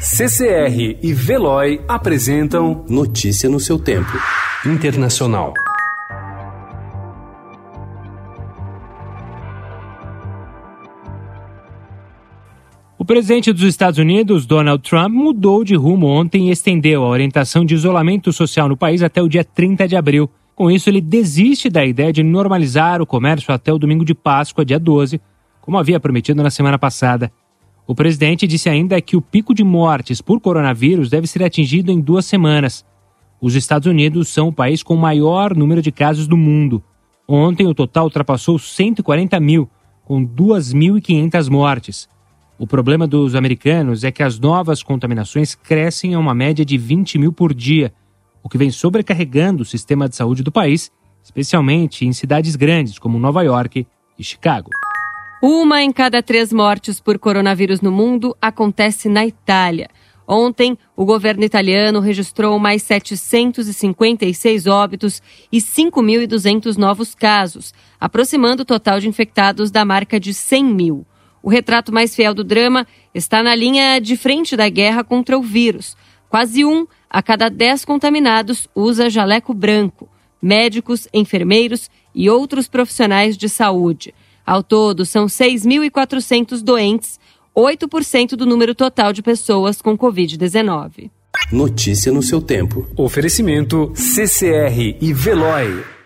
CCR e Veloy apresentam Notícia no seu tempo. Internacional. O presidente dos Estados Unidos, Donald Trump, mudou de rumo ontem e estendeu a orientação de isolamento social no país até o dia 30 de abril. Com isso, ele desiste da ideia de normalizar o comércio até o domingo de Páscoa, dia 12, como havia prometido na semana passada. O presidente disse ainda que o pico de mortes por coronavírus deve ser atingido em duas semanas. Os Estados Unidos são o país com o maior número de casos do mundo. Ontem, o total ultrapassou 140 mil, com 2.500 mortes. O problema dos americanos é que as novas contaminações crescem a uma média de 20 mil por dia, o que vem sobrecarregando o sistema de saúde do país, especialmente em cidades grandes como Nova York e Chicago. Uma em cada três mortes por coronavírus no mundo acontece na Itália. Ontem, o governo italiano registrou mais 756 óbitos e 5.200 novos casos, aproximando o total de infectados da marca de 100 mil. O retrato mais fiel do drama está na linha de frente da guerra contra o vírus. Quase um a cada dez contaminados usa jaleco branco. Médicos, enfermeiros e outros profissionais de saúde. Ao todo, são 6.400 doentes, 8% do número total de pessoas com Covid-19. Notícia no seu tempo. Oferecimento CCR e Veloy.